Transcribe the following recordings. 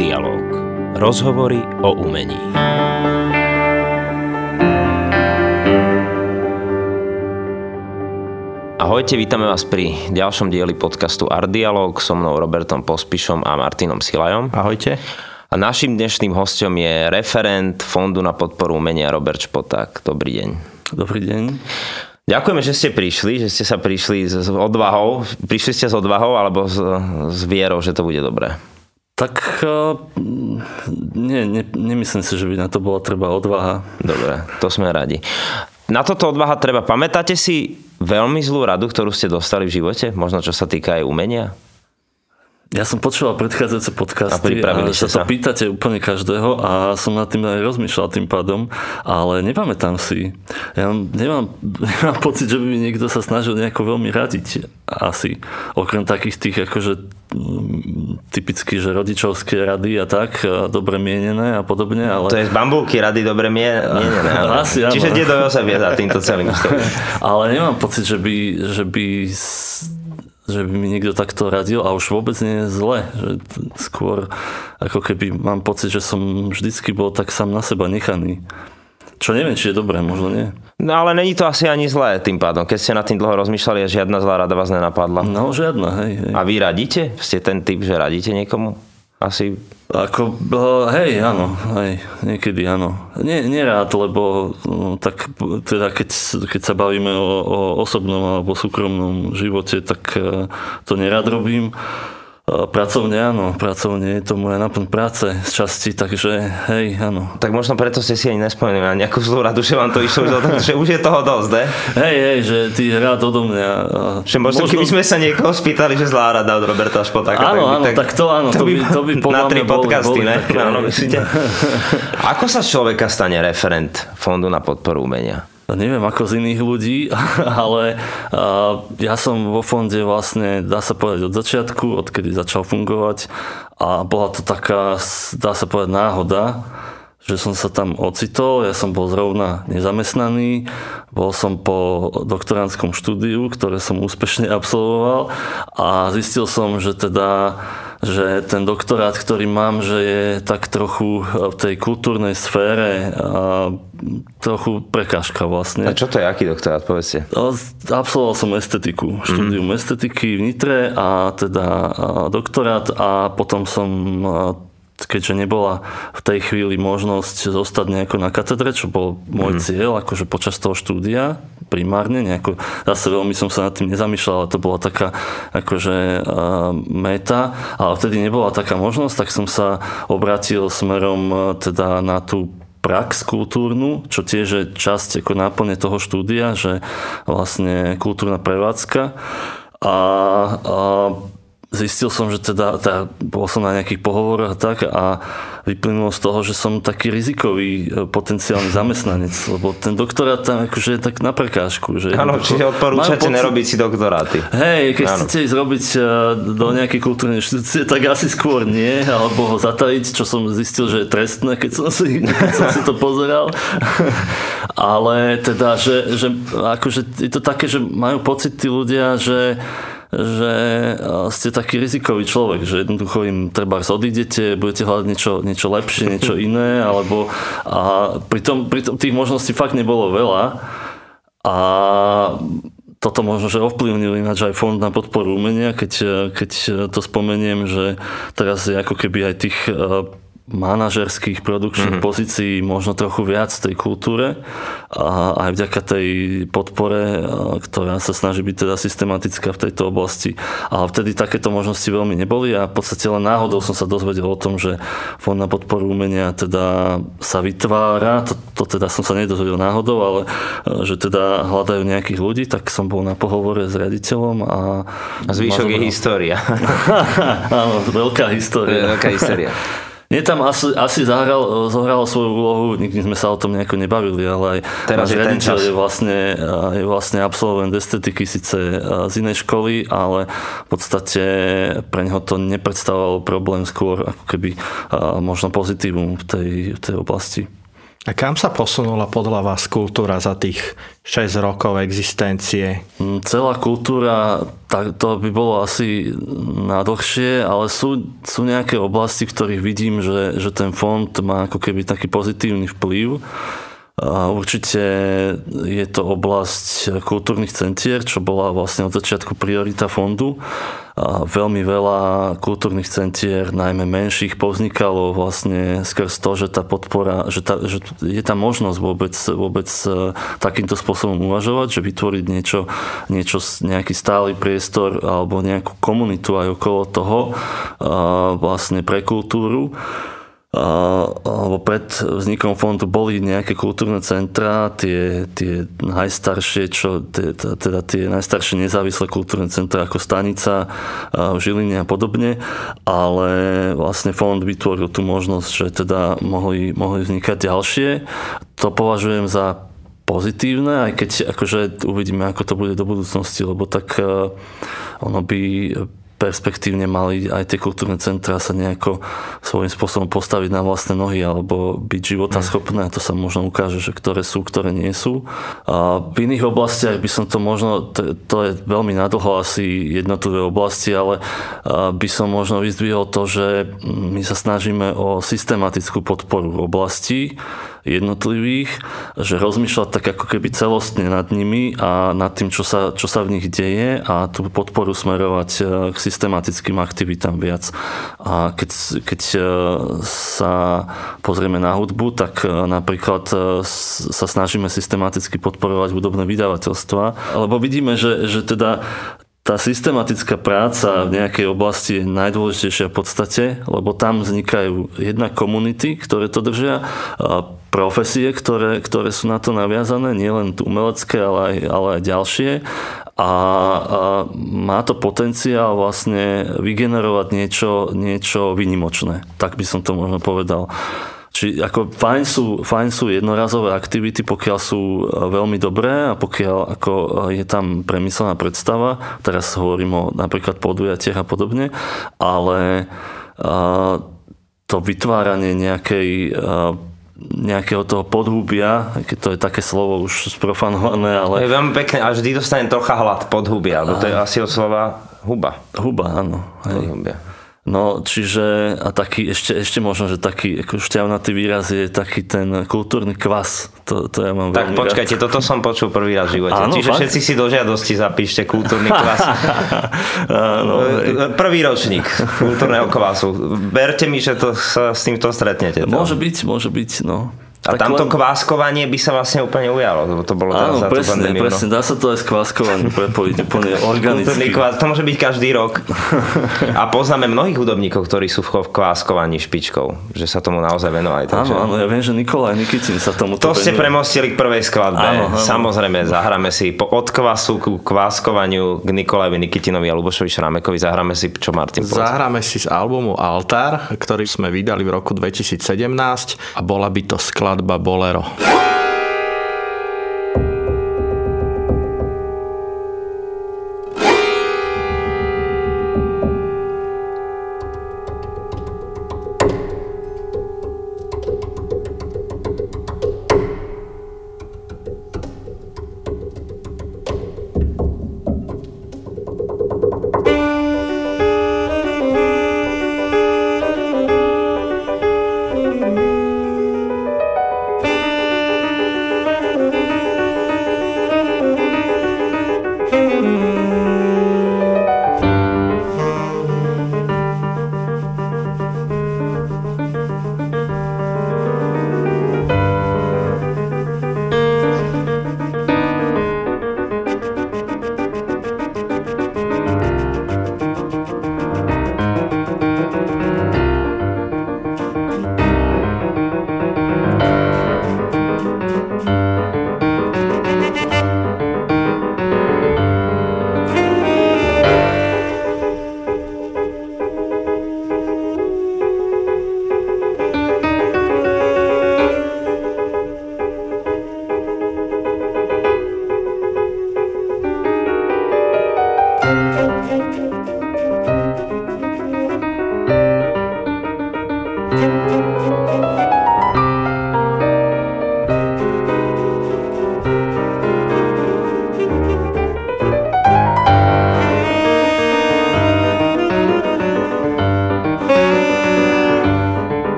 Ardialog. Rozhovory o umení. Ahojte, vítame vás pri ďalšom dieli podcastu Ardialog so mnou Robertom Pospišom a Martinom Silajom. Ahojte. A našim dnešným hostom je referent Fondu na podporu umenia Robert Špoták. Dobrý deň. Dobrý deň. Ďakujeme, že ste prišli, že ste sa prišli s odvahou. Prišli ste s odvahou alebo s, s vierou, že to bude dobré? Tak eh, nie, nie, nemyslím si, že by na to bola treba odvaha. Dobre, to sme radi. Na toto odvaha treba. Pamätáte si veľmi zlú radu, ktorú ste dostali v živote? Možno čo sa týka aj umenia? Ja som počúval predchádzajúce podcasty a, a sa to pýtate úplne každého a som nad tým aj rozmýšľal tým pádom, ale nepamätám si. Ja nemám, nemám pocit, že by mi niekto sa snažil nejako veľmi radiť asi. Okrem takých tých akože mm, typicky, že rodičovské rady a tak, a dobre mienené a podobne. Ale... To je z bambulky rady dobre mienené. Ale... Asi. Čiže dedo Jozef je za týmto celým Ale nemám pocit, že by, že by že by mi niekto takto radil a už vôbec nie je zle. Že skôr ako keby mám pocit, že som vždycky bol tak sám na seba nechaný. Čo neviem, či je dobré, možno nie. No ale není to asi ani zlé tým pádom. Keď ste nad tým dlho rozmýšľali, žiadna zlá rada vás nenapadla. No, žiadna, hej, hej. A vy radíte? Ste ten typ, že radíte niekomu? Asi... Ako, hej, áno, hej, niekedy áno. Nie, nerád, lebo no, tak teda keď, keď sa bavíme o, o osobnom alebo súkromnom živote, tak e, to nerád robím. Pracovne áno, pracovne je to moja náplň práce z časti, takže hej, áno. Tak možno preto ste si ani nespomenuli na nejakú zlú radu, že vám to išlo už že už je toho dosť, ne? Hej, hej, že ty rád odo mňa. Že možno, možno, keby sme sa niekoho spýtali, že zlá rada od Roberta Špotáka. Áno, áno, tak, tak to áno, to by, to by podľa Na tri podcasty, boli, ne? Také, áno, myslíte? Ako sa človeka stane referent Fondu na podporu umenia? Neviem ako z iných ľudí, ale ja som vo fonde vlastne, dá sa povedať od začiatku, odkedy začal fungovať. A bola to taká, dá sa povedať náhoda, že som sa tam ocitol, ja som bol zrovna nezamestnaný, bol som po doktorantskom štúdiu, ktoré som úspešne absolvoval a zistil som, že teda že ten doktorát, ktorý mám, že je tak trochu v tej kultúrnej sfére a trochu prekážka vlastne. A čo to je, aký doktorát, povedzte? Absolvoval som estetiku, štúdium mm-hmm. estetiky v Nitre a teda doktorát a potom som keďže nebola v tej chvíli možnosť zostať nejako na katedre, čo bol môj mm. cieľ, akože počas toho štúdia, primárne, nejako, zase veľmi som sa nad tým nezamýšľal, ale to bola taká akože uh, meta, ale vtedy nebola taká možnosť, tak som sa obrátil smerom uh, teda na tú prax kultúrnu, čo tiež je časť ako náplne toho štúdia, že vlastne kultúrna prevádzka. A, a zistil som, že teda, teda bol som na nejakých pohovoroch a tak a vyplynulo z toho, že som taký rizikový e, potenciálny zamestnanec, lebo ten doktorát tam akože je tak na prekážku. Áno, čiže odporúčate pocit... nerobiť si doktoráty. Hej, keď ano. chcete ísť robiť e, do nejakej kultúrnej inštitúcie, tak asi skôr nie, alebo ho zatajiť, čo som zistil, že je trestné, keď som si, keď som si to pozeral. Ale teda, že, že akože je to také, že majú pocit tí ľudia, že že ste taký rizikový človek, že jednoducho im treba odídete, budete hľadať niečo, niečo lepšie, niečo iné, alebo a pritom, pritom tých možností fakt nebolo veľa. A toto možno, že ovplyvnil ináč aj fond na podporu umenia, keď, keď to spomeniem, že teraz je ako keby aj tých manažerských produkčných mm-hmm. pozícií možno trochu viac tej kultúre a aj vďaka tej podpore, ktorá sa snaží byť teda systematická v tejto oblasti. Ale vtedy takéto možnosti veľmi neboli a v podstate len náhodou som sa dozvedel o tom, že Fond na podporu umenia teda sa vytvára, to, to teda som sa nedozvedel náhodou, ale že teda hľadajú nejakých ľudí, tak som bol na pohovore s riaditeľom a... A zvyšok je história. Áno, veľká história. Veľká história. Nie tam asi, asi zahral, zohral svoju úlohu, nikdy sme sa o tom nejako nebavili, ale aj Teraz náš riaditeľ je vlastne, je vlastne absolvent estetiky síce z inej školy, ale v podstate pre neho to nepredstavovalo problém skôr ako keby možno pozitívum v tej, v tej oblasti. A kam sa posunula podľa vás kultúra za tých 6 rokov existencie? Mm, celá kultúra, tak to by bolo asi na dlhšie, ale sú, sú nejaké oblasti, v ktorých vidím, že, že ten fond má ako keby taký pozitívny vplyv. A určite je to oblasť kultúrnych centier, čo bola vlastne od začiatku priorita fondu. Veľmi veľa kultúrnych centier, najmä menších, povznikalo vlastne skrz to, že tá podpora, že, tá, že je tá možnosť vôbec, vôbec e, takýmto spôsobom uvažovať, že vytvoriť niečo, niečo, nejaký stály priestor alebo nejakú komunitu aj okolo toho vlastne pre kultúru alebo pred vznikom fondu boli nejaké kultúrne centra, tie, tie najstaršie, čo, teda tie najstaršie nezávislé kultúrne centra ako Stanica v Žiline a podobne, ale vlastne fond vytvoril tú možnosť, že teda mohli, mohli vznikať ďalšie. To považujem za pozitívne, aj keď akože uvidíme, ako to bude do budúcnosti, lebo tak ono by perspektívne mali aj tie kultúrne centrá sa nejako svojím spôsobom postaviť na vlastné nohy alebo byť životaschopné a to sa možno ukáže, že ktoré sú, ktoré nie sú. A v iných oblastiach by som to možno, to, to je veľmi nadlho asi jednotlivé oblasti, ale by som možno vyzdvihol to, že my sa snažíme o systematickú podporu oblasti, jednotlivých, že rozmýšľať tak ako keby celostne nad nimi a nad tým, čo sa, čo sa v nich deje a tú podporu smerovať e, k systematickým aktivitám viac. A keď, keď e, sa pozrieme na hudbu, tak e, napríklad sa snažíme systematicky podporovať hudobné vydavateľstva, lebo vidíme, že, že teda tá systematická práca v nejakej oblasti je najdôležitejšia v podstate, lebo tam vznikajú jedna komunity, ktoré to držia, profesie, ktoré, ktoré sú na to naviazané, nielen umelecké, ale aj, ale aj ďalšie. A, a má to potenciál vlastne vygenerovať niečo, niečo vynimočné. Tak by som to možno povedal. Či ako fajn sú, fajn sú jednorazové aktivity, pokiaľ sú veľmi dobré a pokiaľ ako je tam premyslená predstava, teraz hovorím o napríklad podujatiach a podobne, ale to vytváranie nejakej nejakého toho podhubia, keď to je také slovo už sprofanované, ale... Je veľmi pekné a vždy dostane trocha hlad podhubia, lebo to je asi od slova huba. Huba, áno. Hej. Podhubia. No, čiže a taký, ešte, ešte možno, že taký ako šťavnatý výraz je taký ten kultúrny kvas. To, to ja mám tak počkajte, rád. toto som počul prvý raz v živote. Áno, Čiže fakt? všetci si do žiadosti zapíšte kultúrny kvas. Áno, prvý ročník kultúrneho kvasu. Berte mi, že to sa s týmto stretnete. To. Môže byť, môže byť, no. A tak tamto len... kváskovanie by sa vlastne úplne ujalo, lebo to bolo teraz Áno, za presne, pandémiu, presne, no. dá sa to aj s kváskovaním prepojiť úplne organicky. Kvás, to môže byť každý rok. A poznáme mnohých hudobníkov, ktorí sú v kváskovaní špičkou, že sa tomu naozaj venovali. Takže... Áno, áno, ja viem, že Nikolaj Nikitin sa tomu To ste premostili k prvej skladbe. Áno, áno. Samozrejme, zahráme si po, od kvasu ku kváskovaniu k Nikolajovi Nikitinovi a Lubošovi Šramekovi, zahráme si, čo Martin povedal. Zahráme si z albumu Altar, ktorý sme vydali v roku 2017 a bola by to skladba skladba Bolero.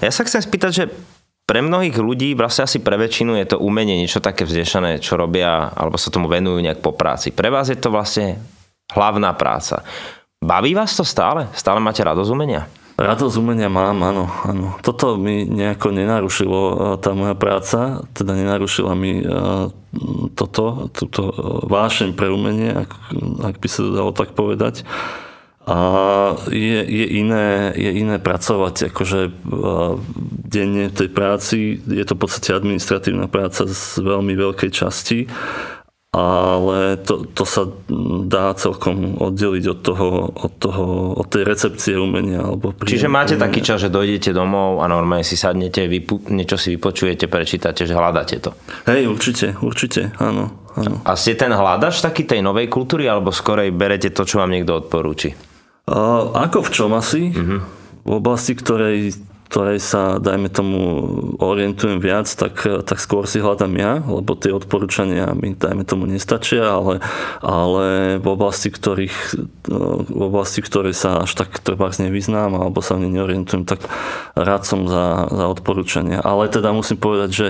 Ja sa chcem spýtať, že pre mnohých ľudí, vlastne asi pre väčšinu je to umenie niečo také vzdešané, čo robia, alebo sa tomu venujú nejak po práci. Pre vás je to vlastne hlavná práca. Baví vás to stále? Stále máte radosť umenia? Radosť umenia mám, áno, áno. Toto mi nejako nenarušilo e, tá moja práca, teda nenarušila mi e, toto, túto e, vášeň pre umenie, ak, ak by sa dalo tak povedať. A je, je, iné, je iné pracovať akože denne v tej práci. Je to v podstate administratívna práca z veľmi veľkej časti, ale to, to sa dá celkom oddeliť od toho, od toho, od tej recepcie umenia. Alebo Čiže máte umenia. taký čas, že dojdete domov a normálne si sadnete, vypu, niečo si vypočujete, prečítate, že hľadáte to. Hej, určite, určite, áno. áno. A ste ten hľadač taký tej novej kultúry, alebo skorej berete to, čo vám niekto odporúči? Ako v čom asi? Uh-huh. V oblasti, ktorej, ktorej sa, dajme tomu, orientujem viac, tak, tak skôr si hľadám ja, lebo tie odporúčania mi, dajme tomu, nestačia, ale, ale v oblasti, ktorých, v oblasti, ktorej sa až tak trebárs nevyznám, alebo sa v neorientujem, tak rád som za, za odporúčania. Ale teda musím povedať, že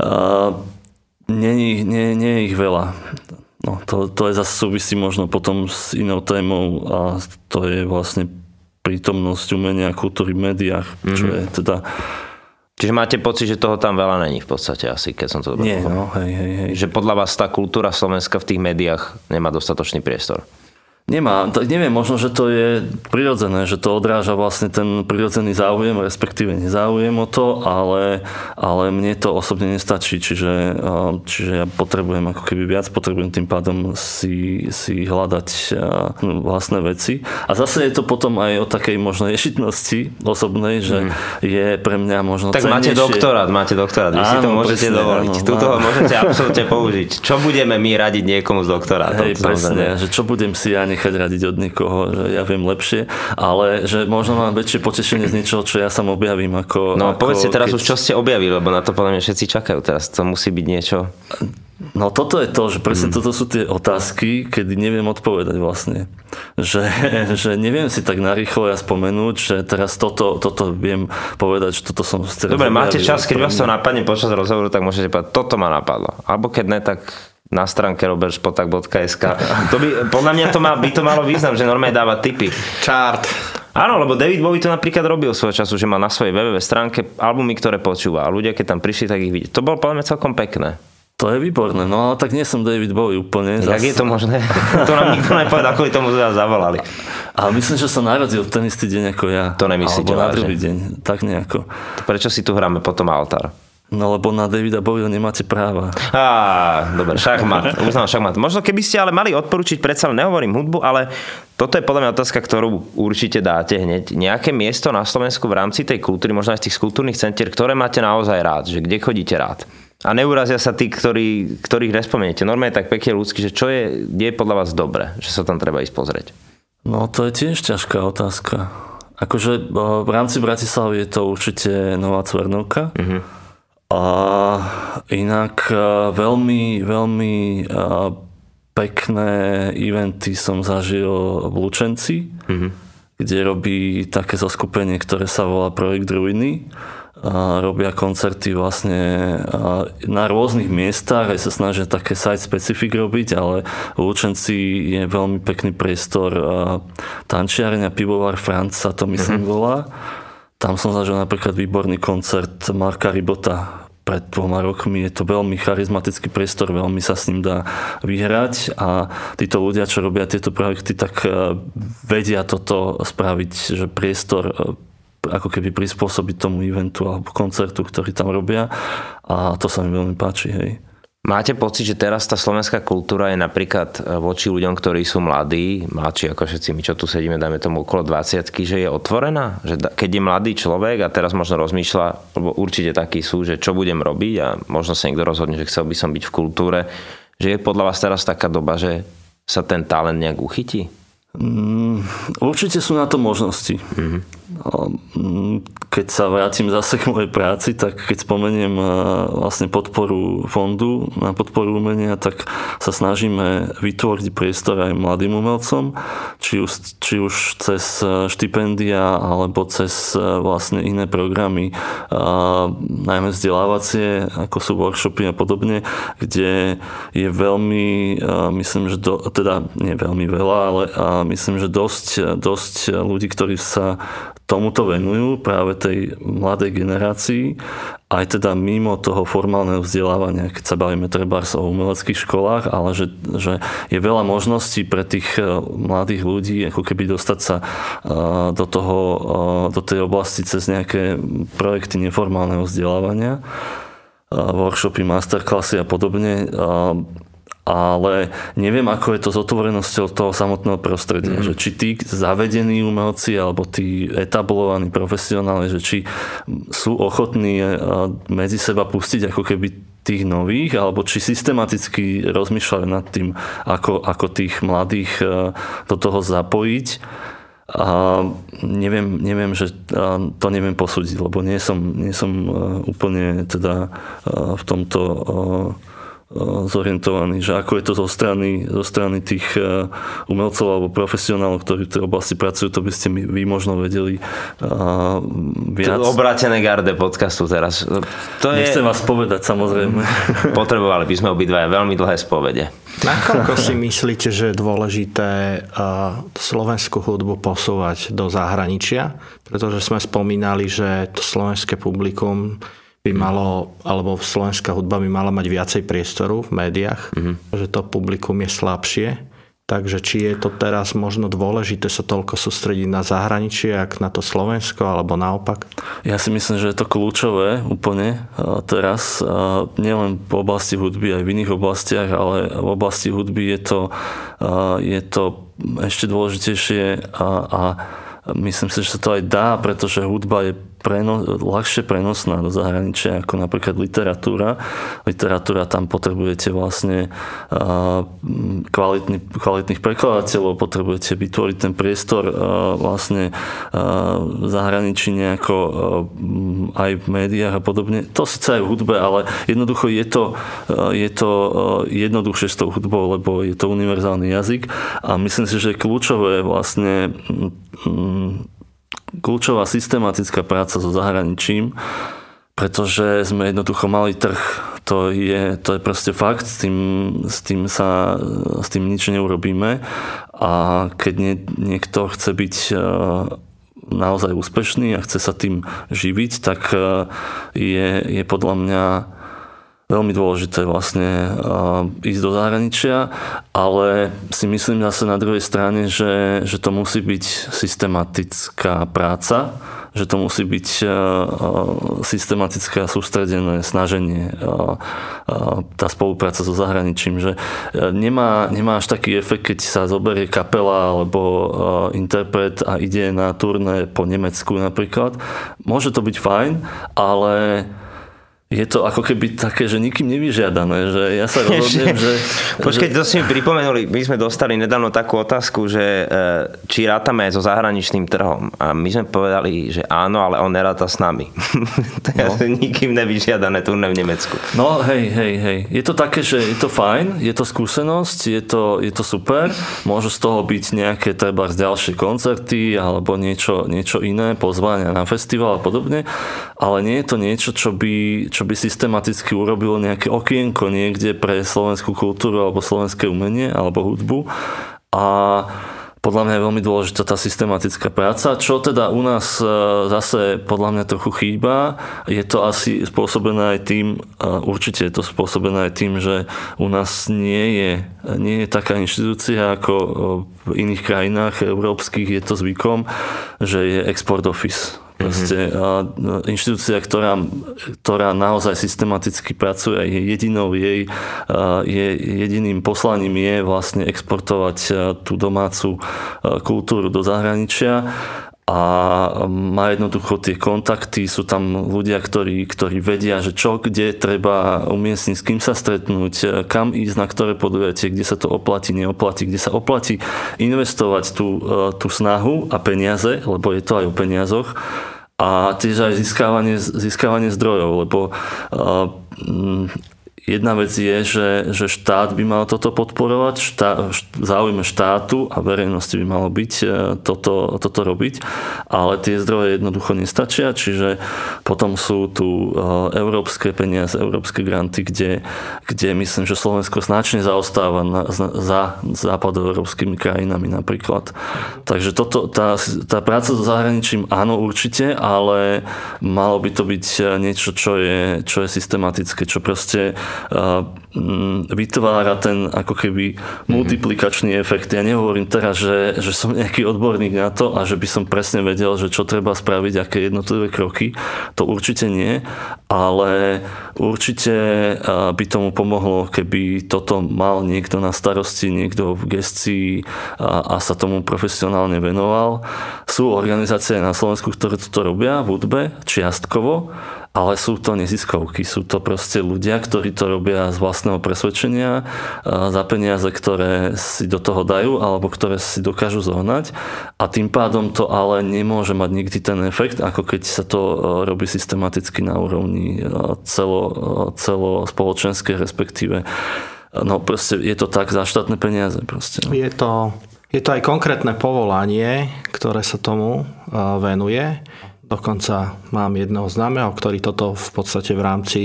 uh, nie, nie, nie je ich veľa. No, to, to je zase súvisí možno potom s inou témou a to je vlastne prítomnosť umenia a kultúry v médiách, mm-hmm. čo mhm. je teda... Čiže máte pocit, že toho tam veľa není v podstate asi, keď som to dobre Nie, no, hej, hej, hej. Že podľa vás tá kultúra Slovenska v tých médiách nemá dostatočný priestor? Nemá, tak neviem, možno, že to je prirodzené, že to odráža vlastne ten prirodzený záujem, respektíve nezáujem o to, ale, ale mne to osobne nestačí, čiže, čiže ja potrebujem ako keby viac, potrebujem tým pádom si, si hľadať vlastné veci. A zase je to potom aj o takej možno ješitnosti osobnej, že mm. je pre mňa možno Tak máte doktorát, máte doktorát, vy áno, si to môžete presne, dovoliť. Áno, Tuto ho môžete absolútne použiť. Čo budeme my radiť niekomu z doktorátom? Hej, presne, že čo budem si ja nechať radiť od niekoho, že ja viem lepšie, ale že možno mám väčšie potešenie z niečoho, čo ja sam objavím ako... No ako povedzte teraz keď... už, čo ste objavili, lebo na to podľa mňa všetci čakajú teraz. To musí byť niečo... No toto je to, že presne mm. toto sú tie otázky, kedy neviem odpovedať vlastne. Že, že neviem si tak narýchlo ja spomenúť, že teraz toto, toto viem povedať, že toto som... Dobre, máte čas, keď vás to napadne počas rozhovoru, tak môžete povedať, toto ma napadlo. Alebo keď ne, tak na stránke robertspotak.sk. To by, podľa mňa to má, by to malo význam, že normálne dáva tipy. Chart. Áno, lebo David Bowie to napríklad robil svojho času, že má na svojej www stránke albumy, ktoré počúva a ľudia, keď tam prišli, tak ich vidí. To bolo podľa mňa celkom pekné. To je výborné, no ale tak nie som David Bowie úplne. Jak je to možné? to nám nikto nepovedal, kvôli tomu sme zavolali. Ale myslím, že sa narodil v ten istý deň ako ja. To nemyslíte Alebo na druhý deň, tak nejako. Prečo si tu hráme potom altár? No lebo na Davida Bowieho nemáte práva. Á, dobre, šachmat. Uznám šachmat. Možno keby ste ale mali odporučiť, predsa nehovorím hudbu, ale toto je podľa mňa otázka, ktorú určite dáte hneď. Nejaké miesto na Slovensku v rámci tej kultúry, možno aj z tých kultúrnych centier, ktoré máte naozaj rád, že kde chodíte rád? A neurazia sa tí, ktorí, ktorých nespomeniete. Normálne tak pekne ľudsky, že čo je, je podľa vás dobre, že sa tam treba ísť pozrieť. No to je tiež ťažká otázka. Akože v rámci Bratislavy je to určite Nová Cvernovka. Uh-huh a inak e, veľmi, veľmi e, pekné eventy som zažil v Lučenci, mm-hmm. kde robí také zoskupenie, ktoré sa volá Projekt Ruiny. A robia koncerty vlastne na rôznych miestach, aj sa snažia také site specific robiť, ale v Lučenci je veľmi pekný priestor tančiareň pivovar Franc sa to myslím mm-hmm. volá. Tam som zažil napríklad výborný koncert Marka Ribota, pred dvoma rokmi. Je to veľmi charizmatický priestor, veľmi sa s ním dá vyhrať a títo ľudia, čo robia tieto projekty, tak e, vedia toto spraviť, že priestor e, ako keby prispôsobiť tomu eventu alebo koncertu, ktorý tam robia a to sa mi veľmi páči, hej. Máte pocit, že teraz tá slovenská kultúra je napríklad e, voči ľuďom, ktorí sú mladí, mladší ako všetci my, čo tu sedíme, dajme tomu okolo 20 že je otvorená? Že keď je mladý človek a teraz možno rozmýšľa, lebo určite takí sú, že čo budem robiť a možno sa niekto rozhodne, že chcel by som byť v kultúre, že je podľa vás teraz taká doba, že sa ten talent nejak uchytí? Mm, určite sú na to možnosti. Mm-hmm. Keď sa vrátim zase k mojej práci, tak keď spomeniem vlastne podporu fondu na podporu umenia, tak sa snažíme vytvoriť priestor aj mladým umelcom, či už, či už cez štipendia alebo cez vlastne iné programy, najmä vzdelávacie, ako sú workshopy a podobne, kde je veľmi, myslím, že do, teda nie veľmi veľa, ale myslím, že dosť, dosť ľudí, ktorí sa tomuto venujú práve tej mladej generácii, aj teda mimo toho formálneho vzdelávania, keď sa bavíme treba o umeleckých školách, ale že, že je veľa možností pre tých e, mladých ľudí, ako keby dostať sa e, do, toho, e, do tej oblasti cez nejaké projekty neformálneho vzdelávania workshopy, masterclassy a podobne ale neviem, ako je to s otvorenosťou toho samotného prostredia. Mm. Že či tí zavedení umelci alebo tí etablovaní profesionáli, že či sú ochotní eh, medzi seba pustiť ako keby tých nových, alebo či systematicky rozmýšľajú nad tým, ako, ako tých mladých eh, do toho zapojiť. A neviem, neviem, že to neviem posúdiť, lebo nie som, nie som eh, úplne teda v tomto zorientovaní, že ako je to zo strany, zo strany tých e, umelcov alebo profesionálov, ktorí v tej oblasti pracujú, to by ste mi vy možno vedeli uh, viac. To obrátené garde podcastu teraz. To Nechcem je... vás povedať, samozrejme. Potrebovali by sme obidvaja veľmi dlhé spovede. Nakoľko si myslíte, že je dôležité uh, slovenskú hudbu posúvať do zahraničia? Pretože sme spomínali, že to slovenské publikum by malo, alebo slovenská hudba by mala mať viacej priestoru v médiách, mm-hmm. že to publikum je slabšie. Takže či je to teraz možno dôležité sa toľko sústrediť na zahraničie, ak na to Slovensko, alebo naopak? Ja si myslím, že je to kľúčové úplne teraz, nielen v oblasti hudby, aj v iných oblastiach, ale v oblasti hudby je to, je to ešte dôležitejšie a, a myslím si, že sa to aj dá, pretože hudba je preno, ľahšie prenosná do zahraničia ako napríklad literatúra. Literatúra tam potrebujete vlastne kvalitný, kvalitných prekladateľov, potrebujete vytvoriť ten priestor vlastne v zahraničí nejako aj v médiách a podobne. To síce aj v hudbe, ale jednoducho je to, je to jednoduchšie s tou hudbou, lebo je to univerzálny jazyk a myslím si, že kľúčové vlastne kľúčová systematická práca so zahraničím, pretože sme jednoducho mali trh. To je, to je proste fakt, s tým, s, tým sa, s tým nič neurobíme a keď nie, niekto chce byť e, naozaj úspešný a chce sa tým živiť, tak e, je, je podľa mňa veľmi dôležité vlastne ísť do zahraničia, ale si myslím zase na druhej strane, že, že to musí byť systematická práca, že to musí byť systematické a sústredené snaženie, tá spolupráca so zahraničím, že nemá, nemá až taký efekt, keď sa zoberie kapela alebo interpret a ide na turné po Nemecku napríklad. Môže to byť fajn, ale je to ako keby také, že nikým nevyžiadané, že ja sa rozhodnem, že... Počkej, to si mi pripomenuli, my sme dostali nedávno takú otázku, že e, či rátame so zahraničným trhom. A my sme povedali, že áno, ale on neráta s nami. to je no. nikým nevyžiadané turné v Nemecku. No hej, hej, hej. Je to také, že je to fajn, je to skúsenosť, je to, je to super. Môžu z toho byť nejaké treba ďalšie koncerty alebo niečo, niečo iné, pozvania na festival a podobne, ale nie je to niečo, čo by, čo čo by systematicky urobil nejaké okienko niekde pre slovenskú kultúru alebo slovenské umenie alebo hudbu. A podľa mňa je veľmi dôležitá tá systematická práca. Čo teda u nás e, zase podľa mňa trochu chýba, je to asi spôsobené aj tým, určite je to spôsobené aj tým, že u nás nie je, nie je taká inštitúcia ako e, v iných krajinách európskych je to zvykom, že je export office Proste mm-hmm. inštitúcia, ktorá, ktorá naozaj systematicky pracuje a je jedinou jej, je, jediným poslaním je vlastne exportovať tú domácu kultúru do zahraničia a má jednoducho tie kontakty, sú tam ľudia, ktorí, ktorí vedia, že čo, kde treba umiestniť, s kým sa stretnúť, kam ísť, na ktoré podujatie, kde sa to oplatí, neoplatí, kde sa oplatí investovať tú, tú snahu a peniaze, lebo je to aj o peniazoch, a tiež aj získavanie, získavanie zdrojov, lebo Jedna vec je, že, že štát by mal toto podporovať, štá, záujme štátu a verejnosti by malo byť e, toto, toto robiť, ale tie zdroje jednoducho nestačia, čiže potom sú tu e, európske peniaze, európske granty, kde, kde myslím, že Slovensko značne zaostáva na, za západoeurópskymi krajinami napríklad. Takže toto, tá, tá práca so zahraničím áno určite, ale malo by to byť niečo, čo je, čo je systematické, čo proste vytvára ten ako keby multiplikačný efekt. Ja nehovorím teraz, že, že som nejaký odborník na to a že by som presne vedel, že čo treba spraviť, aké jednotlivé kroky. To určite nie, ale určite by tomu pomohlo, keby toto mal niekto na starosti, niekto v gestii a, a sa tomu profesionálne venoval. Sú organizácie na Slovensku, ktoré to robia v hudbe čiastkovo, ale sú to neziskovky, sú to proste ľudia, ktorí to robia z vlastného presvedčenia za peniaze, ktoré si do toho dajú alebo ktoré si dokážu zohnať a tým pádom to ale nemôže mať nikdy ten efekt, ako keď sa to robí systematicky na úrovni celo, celo spoločenské, respektíve no proste je to tak za štátne peniaze. Proste, no. Je to je to aj konkrétne povolanie, ktoré sa tomu venuje. Dokonca mám jedného známeho, ktorý toto v podstate v rámci,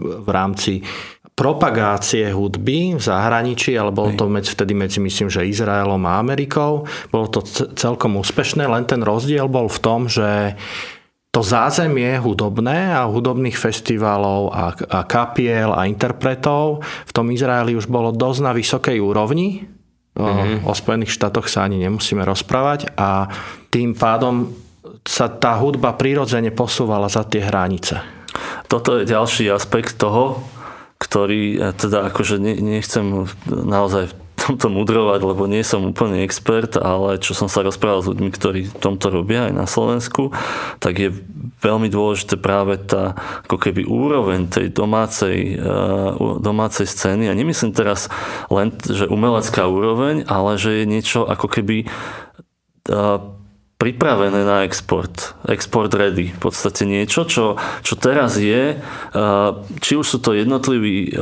v rámci propagácie hudby v zahraničí, ale bolo to medzi, vtedy medzi, myslím, že Izraelom a Amerikou. Bolo to celkom úspešné, len ten rozdiel bol v tom, že to zázemie hudobné a hudobných festivalov a, a kapiel a interpretov v tom Izraeli už bolo dosť na vysokej úrovni. Mm-hmm. O, o Spojených štátoch sa ani nemusíme rozprávať a tým pádom sa tá hudba prirodzene posúvala za tie hranice. Toto je ďalší aspekt toho, ktorý teda akože nechcem naozaj tomto mudrovať, lebo nie som úplne expert, ale čo som sa rozprával s ľuďmi, ktorí tomto robia aj na Slovensku, tak je veľmi dôležité práve tá ako keby úroveň tej domácej, uh, domácej scény. A nemyslím teraz len, že umelecká úroveň, ale že je niečo ako keby uh, pripravené na export, export ready. V podstate niečo, čo, čo teraz je, či už sú to jednotliví,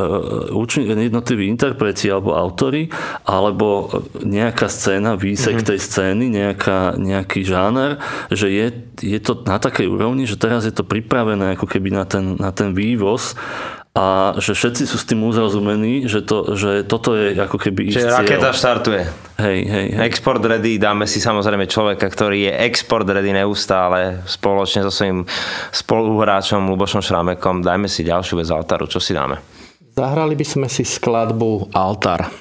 jednotliví interpreti alebo autory, alebo nejaká scéna, výsek mm-hmm. tej scény, nejaká, nejaký žáner, že je, je to na takej úrovni, že teraz je to pripravené ako keby na ten, na ten vývoz a že všetci sú s tým uzrozumení, že, to, že toto je ako keby ich Čiže raketa štartuje. Hej, hej, hej. Export ready, dáme si samozrejme človeka, ktorý je export ready neustále spoločne so svojím spoluhráčom Lubošom Šramekom. Dajme si ďalšiu vec Altaru. Čo si dáme? Zahrali by sme si skladbu Altar.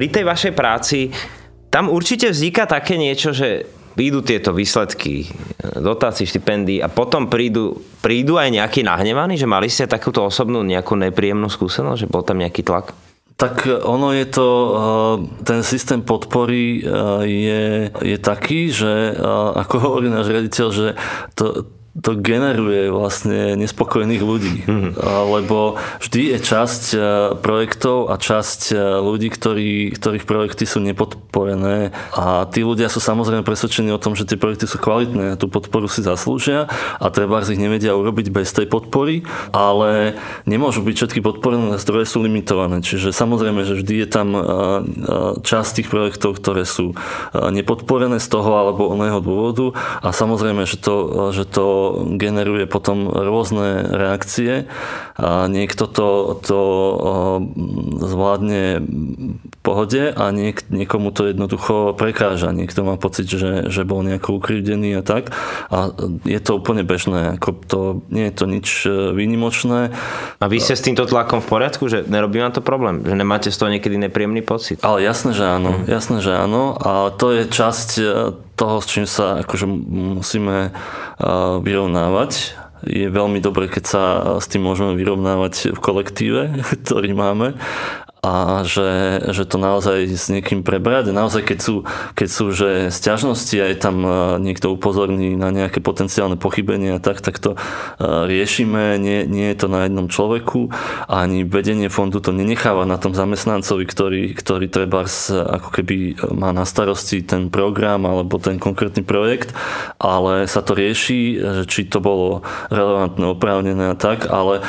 Pri tej vašej práci, tam určite vzniká také niečo, že prídu tieto výsledky dotácií, štipendií a potom prídu, prídu aj nejakí nahnevaní, že mali ste takúto osobnú nejakú nepríjemnú skúsenosť, že bol tam nejaký tlak? Tak ono je to, eh, ten systém podpory eh, je, je taký, že ako hovorí náš riaditeľ, že to, to generuje vlastne nespokojných ľudí. Mm-hmm. Lebo vždy je časť e, projektov a časť e, ľudí, ktorí, ktorých projekty sú nepodporené a tí ľudia sú samozrejme presvedčení o tom, že tie projekty sú kvalitné a tú podporu si zaslúžia a treba ich nevedia urobiť bez tej podpory, ale nemôžu byť všetky podporené, zdroje sú limitované. Čiže samozrejme, že vždy je tam e, časť tých projektov, ktoré sú nepodporené z toho alebo oného dôvodu a samozrejme, že to, že to generuje potom rôzne reakcie a niekto to, to zvládne v pohode a niek, niekomu to jednoducho prekáža. Niekto má pocit, že, že bol nejako ukrivdený a tak. A je to úplne bežné. Ako to, nie je to nič e, výnimočné. A vy ste s týmto tlakom v poriadku? Že nerobí vám to problém? Že nemáte z toho niekedy nepríjemný pocit? Ale jasné, že áno. Mm. Jasné, že áno. A to je časť e, toho, s čím sa akože musíme vyrovnávať. Je veľmi dobré, keď sa s tým môžeme vyrovnávať v kolektíve, ktorý máme a že, že to naozaj s niekým prebrať. Naozaj, keď sú, keď sú že sťažnosti a je tam niekto upozorní na nejaké potenciálne pochybenia, tak, tak to riešime. Nie, nie je to na jednom človeku. Ani vedenie fondu to nenecháva na tom zamestnancovi, ktorý, ktorý treba ako keby má na starosti ten program alebo ten konkrétny projekt, ale sa to rieši, či to bolo relevantné, oprávnené a tak, ale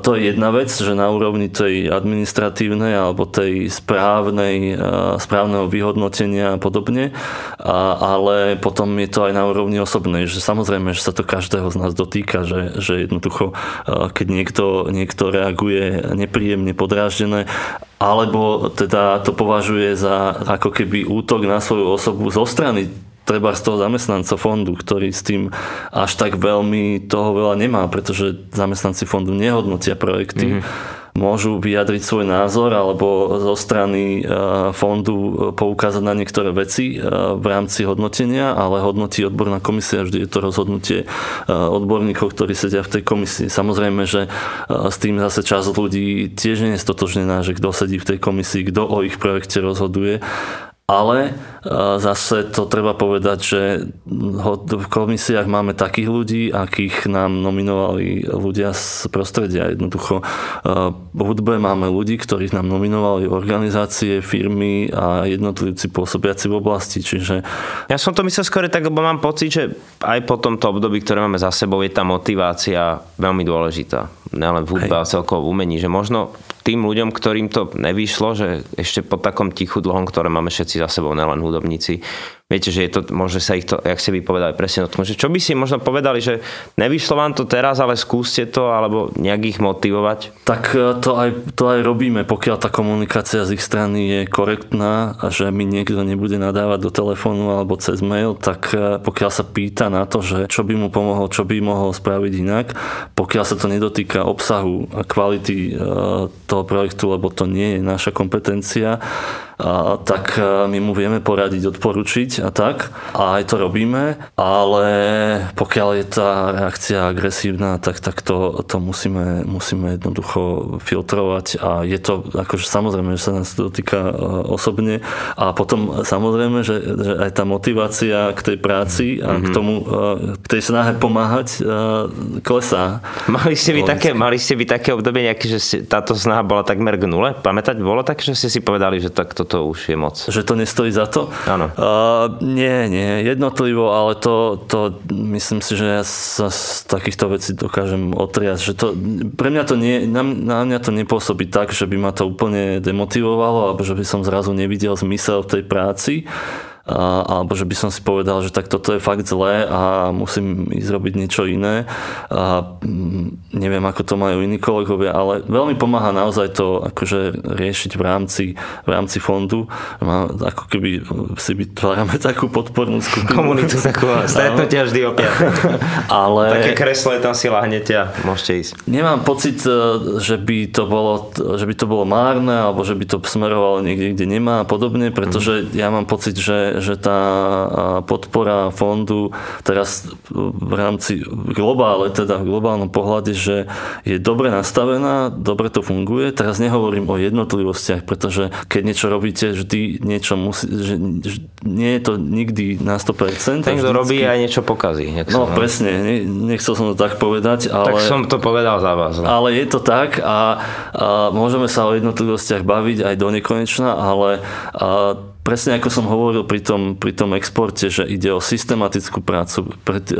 to je jedna vec, že na úrovni tej administratívnej správnej alebo tej správnej, správneho vyhodnotenia a podobne, a, ale potom je to aj na úrovni osobnej, že samozrejme, že sa to každého z nás dotýka, že, že jednoducho, keď niekto, niekto reaguje nepríjemne, podráždené, alebo teda to považuje za ako keby útok na svoju osobu zo strany treba z toho zamestnanca fondu, ktorý s tým až tak veľmi toho veľa nemá, pretože zamestnanci fondu nehodnotia projekty. Mm-hmm môžu vyjadriť svoj názor alebo zo strany e, fondu poukázať na niektoré veci e, v rámci hodnotenia, ale hodnotí odborná komisia, vždy je to rozhodnutie e, odborníkov, ktorí sedia v tej komisii. Samozrejme, že s tým zase časť ľudí tiež nie je stotožnená, že kto sedí v tej komisii, kto o ich projekte rozhoduje ale e, zase to treba povedať, že v komisiách máme takých ľudí, akých nám nominovali ľudia z prostredia. Jednoducho e, v hudbe máme ľudí, ktorých nám nominovali organizácie, firmy a jednotlivci pôsobiaci v oblasti. Čiže... Ja som to myslel skôr tak, lebo mám pocit, že aj po tomto období, ktoré máme za sebou, je tá motivácia veľmi dôležitá. Nelen v hudbe, ale celkovo v umení. Že možno tým ľuďom, ktorým to nevyšlo, že ešte po takom tichu dlhom, ktoré máme všetci za sebou, nelen hudobníci, viete, že je to, môže sa ich to, jak si vy povedali, presne dotknúť. Čo by si možno povedali, že nevyšlo vám to teraz, ale skúste to, alebo nejak ich motivovať? Tak e, to aj, to aj robíme, pokiaľ tá komunikácia z ich strany je korektná a že mi niekto nebude nadávať do telefónu alebo cez mail, tak e, pokiaľ sa pýta na to, že čo by mu pomohlo, čo by mohol spraviť inak, pokiaľ sa to nedotýka obsahu a kvality e, toho projektu, lebo to nie je naša kompetencia, a, tak my mu vieme poradiť, odporučiť a tak. A aj to robíme, ale pokiaľ je tá reakcia agresívna, tak, tak to, to musíme, musíme jednoducho filtrovať a je to akože samozrejme, že sa nás to dotýka osobne a potom samozrejme, že, že aj tá motivácia k tej práci a mm-hmm. k mhm. tomu, k tej snahe pomáhať klesá. Mali ste by také, mali ste by také obdobie nejaké, že táto snaha bola takmer k nule? Pamätať, bolo tak, že ste si povedali, že takto toto už je moc. Že to nestojí za to? Áno. Uh, nie, nie, jednotlivo, ale to, to myslím si, že ja sa z takýchto vecí dokážem otriať. Že to, pre mňa to nie, na, na mňa to nepôsobí tak, že by ma to úplne demotivovalo, alebo že by som zrazu nevidel zmysel v tej práci alebo že by som si povedal, že tak toto je fakt zlé a musím ísť robiť niečo iné. A mm, neviem, ako to majú iní kolegovia, ale veľmi pomáha naozaj to akože riešiť v rámci, v rámci fondu. Ako keby si vytvárame takú podpornú skupinu. Komunitu takú, stretnutia vždy opäť. ale... Také kreslo je tam si lahnete a môžete ísť. Nemám pocit, e, že by to bolo, že by to bolo márne, alebo že by to smerovalo niekde, kde nemá a podobne, pretože mm. ja mám pocit, že že tá podpora fondu teraz v rámci globále, teda v globálnom pohľade, že je dobre nastavená, dobre to funguje. Teraz nehovorím o jednotlivostiach, pretože keď niečo robíte, vždy niečo musí, že nie je to nikdy na 100%. Ten, kto robí, aj niečo pokazí. No, no presne, nechcel som to tak povedať, ale... Tak som to povedal za vás. No. Ale je to tak a, a môžeme sa o jednotlivostiach baviť aj do nekonečna, ale a, presne ako som hovoril pri tom, pri tom exporte, že ide o systematickú prácu,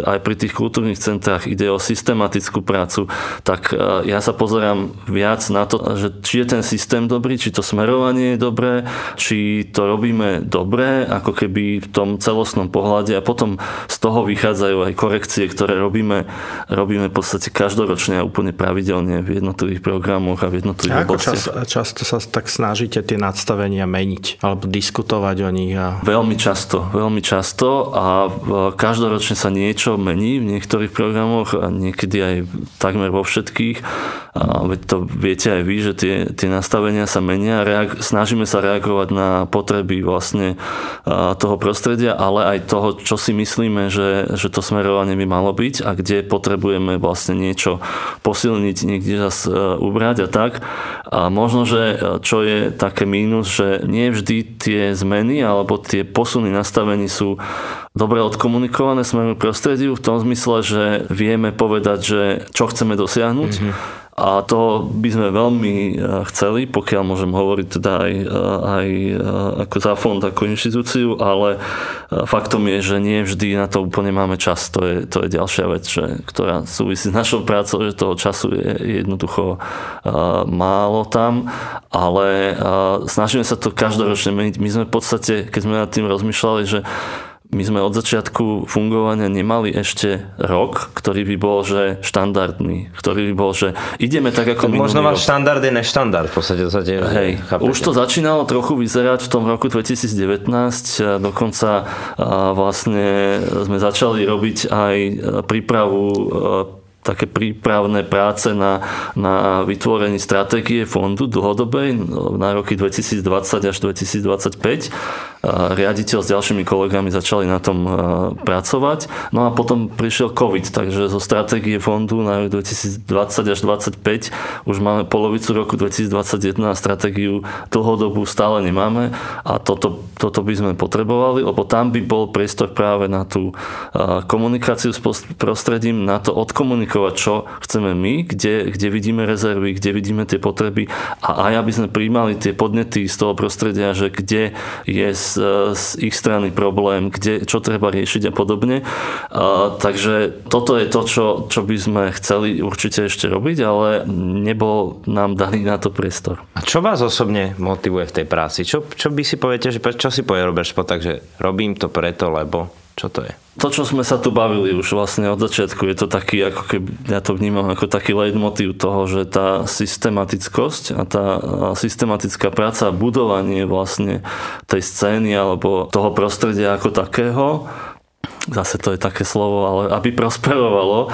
aj pri tých kultúrnych centrách ide o systematickú prácu, tak e, ja sa pozerám viac na to, že či je ten systém dobrý, či to smerovanie je dobré, či to robíme dobre, ako keby v tom celostnom pohľade. A potom z toho vychádzajú aj korekcie, ktoré robíme, robíme v podstate každoročne a úplne pravidelne v jednotlivých programoch a v jednotlivých oblastiach. Čas, často sa tak snažíte tie nadstavenia meniť alebo diskutovať diskutovať o nich. A... Veľmi často, veľmi často a každoročne sa niečo mení v niektorých programoch a niekedy aj takmer vo všetkých. A veď to viete aj vy, že tie, tie nastavenia sa menia. Reag- snažíme sa reagovať na potreby vlastne toho prostredia, ale aj toho, čo si myslíme, že, že to smerovanie by malo byť a kde potrebujeme vlastne niečo posilniť, niekde zase ubrať a tak. A možno, že čo je také mínus, že nie vždy tie zmeny alebo tie posuny nastavení sú dobre odkomunikované smerom prostrediu v tom zmysle, že vieme povedať, že čo chceme dosiahnuť. Mm-hmm a to by sme veľmi e, chceli, pokiaľ môžem hovoriť teda aj, e, aj e, ako za fond, ako inštitúciu, ale faktom je, že nie vždy na to úplne máme čas. To je, to je ďalšia vec, že, ktorá súvisí s našou prácou, že toho času je jednoducho málo tam, ale snažíme sa to každoročne meniť. My sme v podstate, keď sme nad tým rozmýšľali, že my sme od začiatku fungovania nemali ešte rok, ktorý by bol že štandardný, ktorý by bol, že ideme tak ako minulý Možno váš štandard je neštandard v podstate. V podstate Hej, už to začínalo trochu vyzerať v tom roku 2019, dokonca vlastne sme začali robiť aj prípravu také prípravné práce na, na vytvorení stratégie fondu dlhodobej na roky 2020 až 2025 riaditeľ s ďalšími kolegami začali na tom pracovať. No a potom prišiel COVID, takže zo stratégie fondu na rok 2020 až 2025 už máme polovicu roku 2021 a stratégiu dlhodobú stále nemáme a toto, toto by sme potrebovali, lebo tam by bol priestor práve na tú komunikáciu s prostredím, na to odkomunikovať, čo chceme my, kde, kde vidíme rezervy, kde vidíme tie potreby a aj aby sme príjmali tie podnety z toho prostredia, že kde je z ich strany problém, kde, čo treba riešiť a podobne. A, takže toto je to, čo, čo by sme chceli určite ešte robiť, ale nebol nám daný na to priestor. A čo vás osobne motivuje v tej práci? Čo, čo by si poviete, že čo si povie Robert Špotak, že robím to preto, lebo čo to je? To, čo sme sa tu bavili už vlastne od začiatku, je to taký, ako keby, ja to vnímam ako taký leitmotiv toho, že tá systematickosť a tá systematická práca budovanie vlastne tej scény alebo toho prostredia ako takého zase to je také slovo, ale aby prosperovalo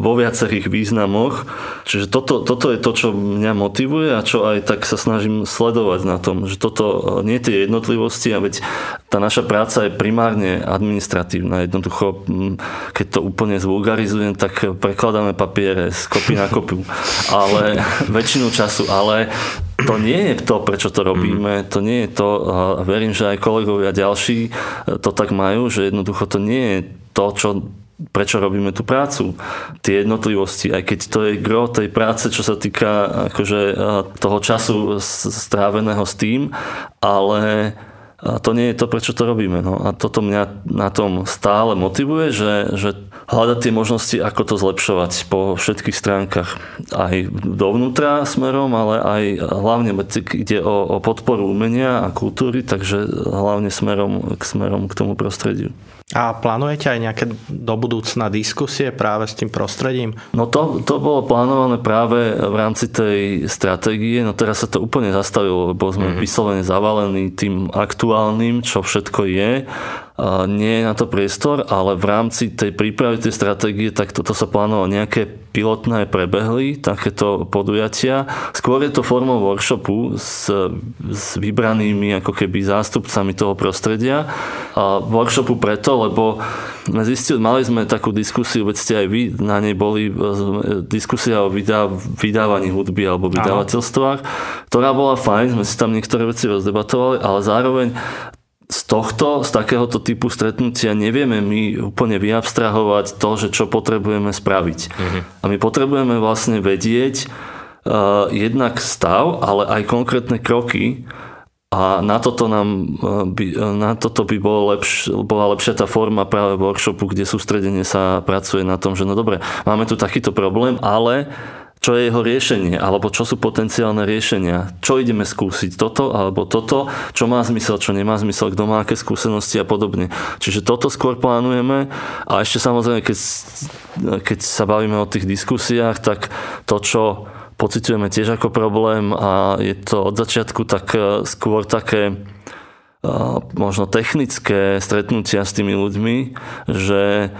vo viacerých významoch. Čiže toto, toto je to, čo mňa motivuje a čo aj tak sa snažím sledovať na tom, že toto nie tie jednotlivosti a veď tá naša práca je primárne administratívna. Jednoducho, keď to úplne zvulgarizujem, tak prekladáme papiere z kopy na kopu. Ale väčšinu času, ale to nie je to, prečo to robíme, to nie je to, a verím, že aj kolegovia ďalší to tak majú, že jednoducho to nie je to, čo prečo robíme tú prácu. Tie jednotlivosti, aj keď to je gro tej práce, čo sa týka akože, toho času stráveného s tým, ale a to nie je to, prečo to robíme. No. A toto mňa na tom stále motivuje, že, že hľadať tie možnosti, ako to zlepšovať po všetkých stránkach. Aj dovnútra smerom, ale aj hlavne ide o, o podporu umenia a kultúry, takže hlavne smerom k, smerom k tomu prostrediu. A plánujete aj nejaké do budúcna diskusie práve s tým prostredím? No to, to bolo plánované práve v rámci tej stratégie, no teraz sa to úplne zastavilo, lebo sme mm-hmm. vyslovene zavalení tým aktuálnym, čo všetko je nie je na to priestor, ale v rámci tej prípravy tej stratégie, tak toto sa plánovalo nejaké pilotné prebehli, takéto podujatia. Skôr je to formou workshopu s, s vybranými ako keby zástupcami toho prostredia. A workshopu preto, lebo sme zistili, mali sme takú diskusiu, veď ste aj vy na nej boli, diskusia o vydá, vydávaní hudby alebo vydavateľstvách, ktorá bola fajn, sme si tam niektoré veci rozdebatovali, ale zároveň z tohto, z takéhoto typu stretnutia nevieme my úplne vyabstrahovať to, že čo potrebujeme spraviť. Uh-huh. A my potrebujeme vlastne vedieť uh, jednak stav, ale aj konkrétne kroky, a na toto, nám, uh, by, uh, na toto by bolo lepš, bola lepšia tá forma práve workshopu, kde sústredenie sa pracuje na tom, že no dobre, máme tu takýto problém, ale čo je jeho riešenie, alebo čo sú potenciálne riešenia, čo ideme skúsiť, toto alebo toto, čo má zmysel, čo nemá zmysel, kto má aké skúsenosti a podobne. Čiže toto skôr plánujeme a ešte samozrejme, keď, keď sa bavíme o tých diskusiách, tak to, čo pociťujeme tiež ako problém a je to od začiatku tak e, skôr také e, možno technické stretnutia s tými ľuďmi, že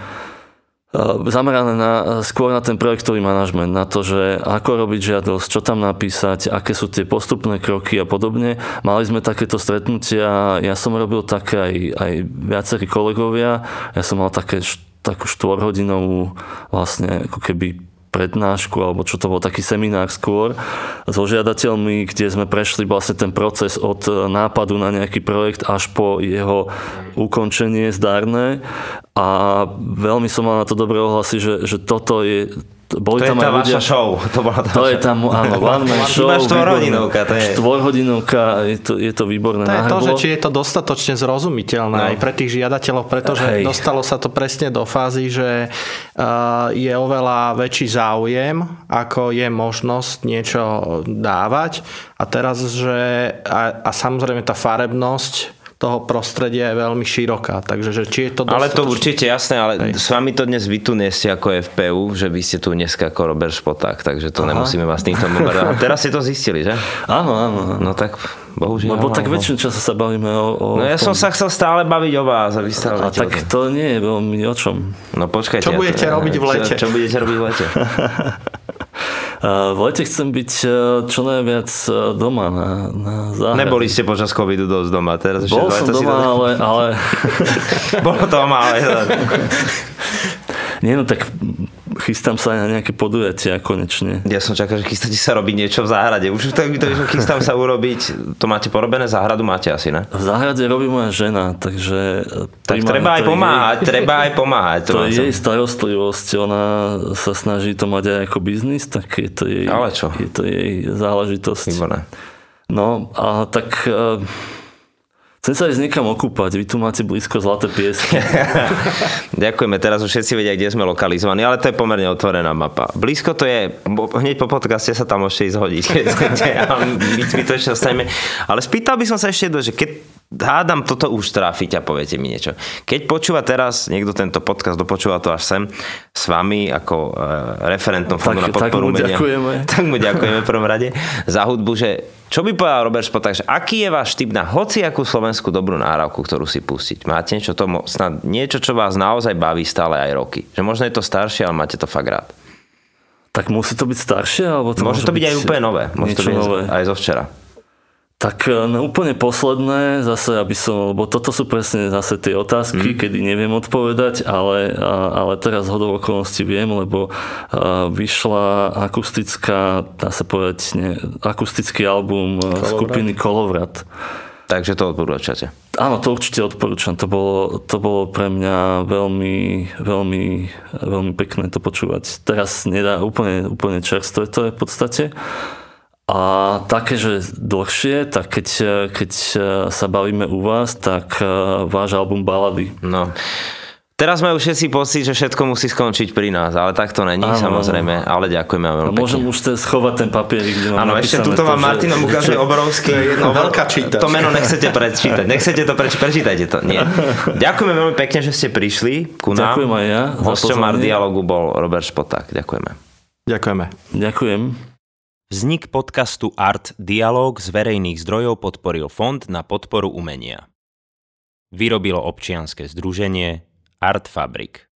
zamerané na, skôr na ten projektový manažment, na to, že ako robiť žiadosť, čo tam napísať, aké sú tie postupné kroky a podobne. Mali sme takéto stretnutia, ja som robil také aj, aj viacerí kolegovia, ja som mal také takú štvorhodinovú vlastne ako keby prednášku, alebo čo to bol taký seminár skôr so žiadateľmi, kde sme prešli vlastne ten proces od nápadu na nejaký projekt až po jeho ukončenie zdárne a veľmi som mal na to dobré ohlasy, že, že toto je boli to tam je tá ľudia, vaša show. To, bola tá to je tam, áno, one man show. Iba štvorhodinovka. To je... Štvorhodinovka, je to, je to výborné To je to, že či je to dostatočne zrozumiteľné no. aj pre tých žiadateľov, pretože Hej. dostalo sa to presne do fázy, že uh, je oveľa väčší záujem, ako je možnosť niečo dávať. A teraz, že a, a samozrejme tá farebnosť toho prostredia je veľmi široká. Takže že či je to Ale to určite jasné, ale Hej. s vami to dnes vy tu nie ste ako FPU, že vy ste tu dneska ako Robert Špoták, takže to Aha. nemusíme vás týmto bombardovať. Teraz ste to zistili, že? Áno, áno. No tak bohužiaľ. Lebo tak väčšinu času sa bavíme o... o no ja tom... som sa chcel stále baviť o vás. A, vy stále a tak to nie je veľmi o čom. No počkajte. Čo budete ja to, robiť v lete? Čo, čo budete robiť v lete? V lete chcem byť e, čo najviac e, doma na, na záhrade. Neboli ste počas covidu dosť doma. Teraz Bol som doma, to... ale... ale... Bolo to malé. Nie, no tak chystám sa na nejaké podujatia konečne. Ja som čakal, že chystáte sa robiť niečo v záhrade. Už tak to, že chystám sa urobiť, to máte porobené, záhradu máte asi, ne? V záhrade robí moja žena, takže... Tak treba aj pomáhať, jej, treba aj pomáhať. To, to je jej starostlivosť, ona sa snaží to mať aj ako biznis, tak je to jej, Ale čo? Je to jej záležitosť. Výborné. No a tak Chcem sa ísť niekam okúpať, vy tu máte blízko Zlaté piesky. Ďakujeme, teraz už všetci vedia, kde sme lokalizovaní, ale to je pomerne otvorená mapa. Blízko to je, hneď po podcaste sa tam môžete ísť hodiť, keď chcete, my, my ostaneme. Ale spýtal by som sa ešte jedno, že keď hádam toto už tráfiť a poviete mi niečo. Keď počúva teraz niekto tento podcast, dopočúva to až sem s vami ako e, referentom fondu na podporu tak mu ďakujeme. Tak mu ďakujeme v prvom rade za hudbu, že čo by povedal Robert Špoták, že aký je váš typ na hociakú slovenskú dobrú náravku, ktorú si pustiť? Máte niečo, to, snad niečo, čo vás naozaj baví stále aj roky? Že možno je to staršie, ale máte to fakt rád. Tak musí to byť staršie? Alebo to môže, môže to byť, byť aj úplne nové. Môže to byť nové. aj zo včera. Tak e, no, úplne posledné, zase aby som, lebo toto sú presne zase tie otázky, mm. kedy neviem odpovedať, ale, ale teraz hodou okolností viem, lebo vyšla akustická, dá sa povedať, nie, akustický album e, Kolovrat. skupiny Kolovrat. Takže to odporúčate. Áno, to určite odporúčam. To bolo, to bolo pre mňa veľmi, veľmi, veľmi pekné to počúvať. Teraz nedá úplne, úplne čerstvé to je v podstate A také, že dlhšie, tak keď, keď sa bavíme u vás, tak váš album Balady. No. Teraz majú všetci pocit, že všetko musí skončiť pri nás, ale tak to není, Áno, samozrejme, ale ďakujeme veľmi Môžem už ten schovať ten papier, kde mám Áno, ešte tuto vám Martina ukáže obrovský. To je veľká čítač. To meno nechcete prečítať, nechcete to preč, prečítajte to. Nie. Ďakujeme veľmi pekne, že ste prišli ku nám. Ďakujem aj ja. Hosťom Art Dialogu bol Robert Špoták. Ďakujeme. Ďakujeme. Ďakujem. Vznik podcastu Art Dialog z verejných zdrojov podporil Fond na podporu umenia. Vyrobilo občianske združenie Art Fabrik.